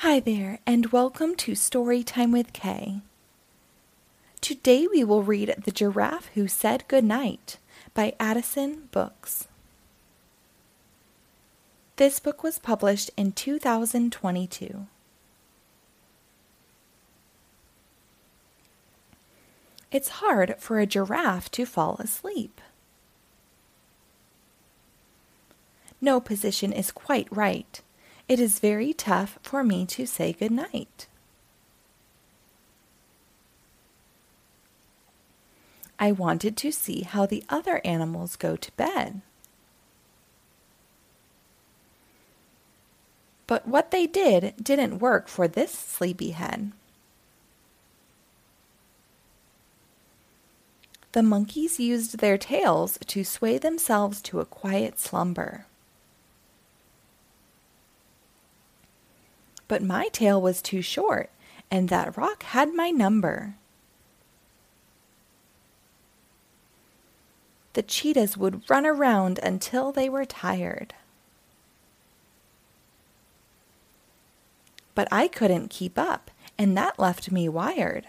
Hi there, and welcome to Storytime with K. Today we will read The Giraffe Who Said Goodnight by Adisan Books. This book was published in 2022. It's hard for a giraffe to fall asleep. No position is quite right. It is very tough for me to say good night. I wanted to see how the other animals go to bed. But what they did didn't work for this sleepyhead. The monkeys used their tails to sway themselves to a quiet slumber. But my tail was too short, and that rock had my number. The cheetahs would run around until they were tired. But I couldn't keep up, and that left me wired.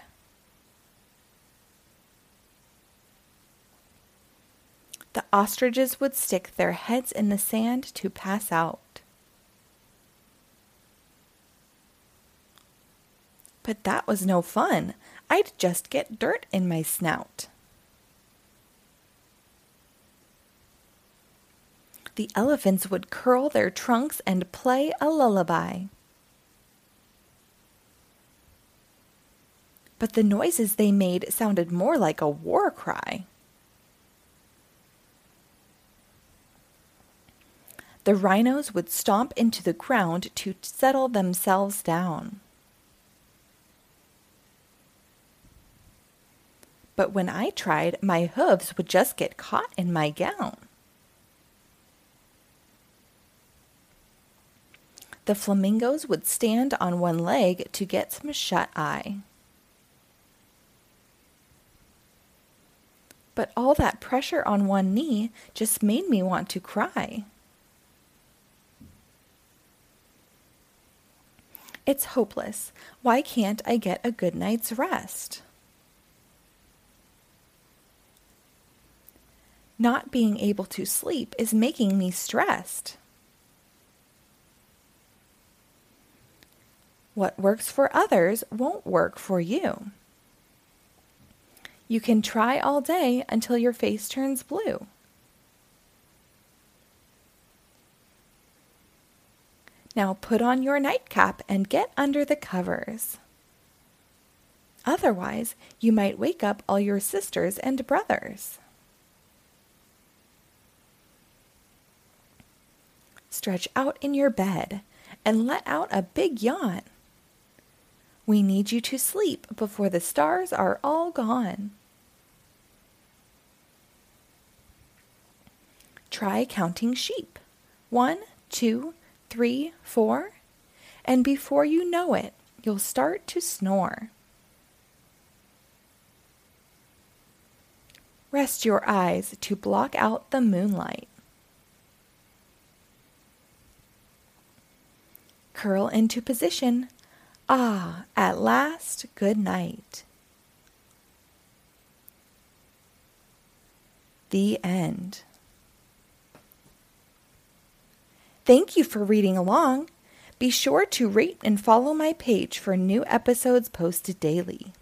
The ostriches would stick their heads in the sand to pass out. But that was no fun. I'd just get dirt in my snout. The elephants would curl their trunks and play a lullaby. But the noises they made sounded more like a war cry. The rhinos would stomp into the ground to settle themselves down. But when I tried, my hooves would just get caught in my gown. The flamingos would stand on one leg to get some shut eye. But all that pressure on one knee just made me want to cry. It's hopeless. Why can't I get a good night's rest? Not being able to sleep is making me stressed. What works for others won't work for you. You can try all day until your face turns blue. Now put on your nightcap and get under the covers. Otherwise, you might wake up all your sisters and brothers. Stretch out in your bed and let out a big yawn. We need you to sleep before the stars are all gone. Try counting sheep. One, two, three, four, and before you know it, you'll start to snore. Rest your eyes to block out the moonlight. Curl into position. Ah, at last, good night. The end. Thank you for reading along. Be sure to rate and follow my page for new episodes posted daily.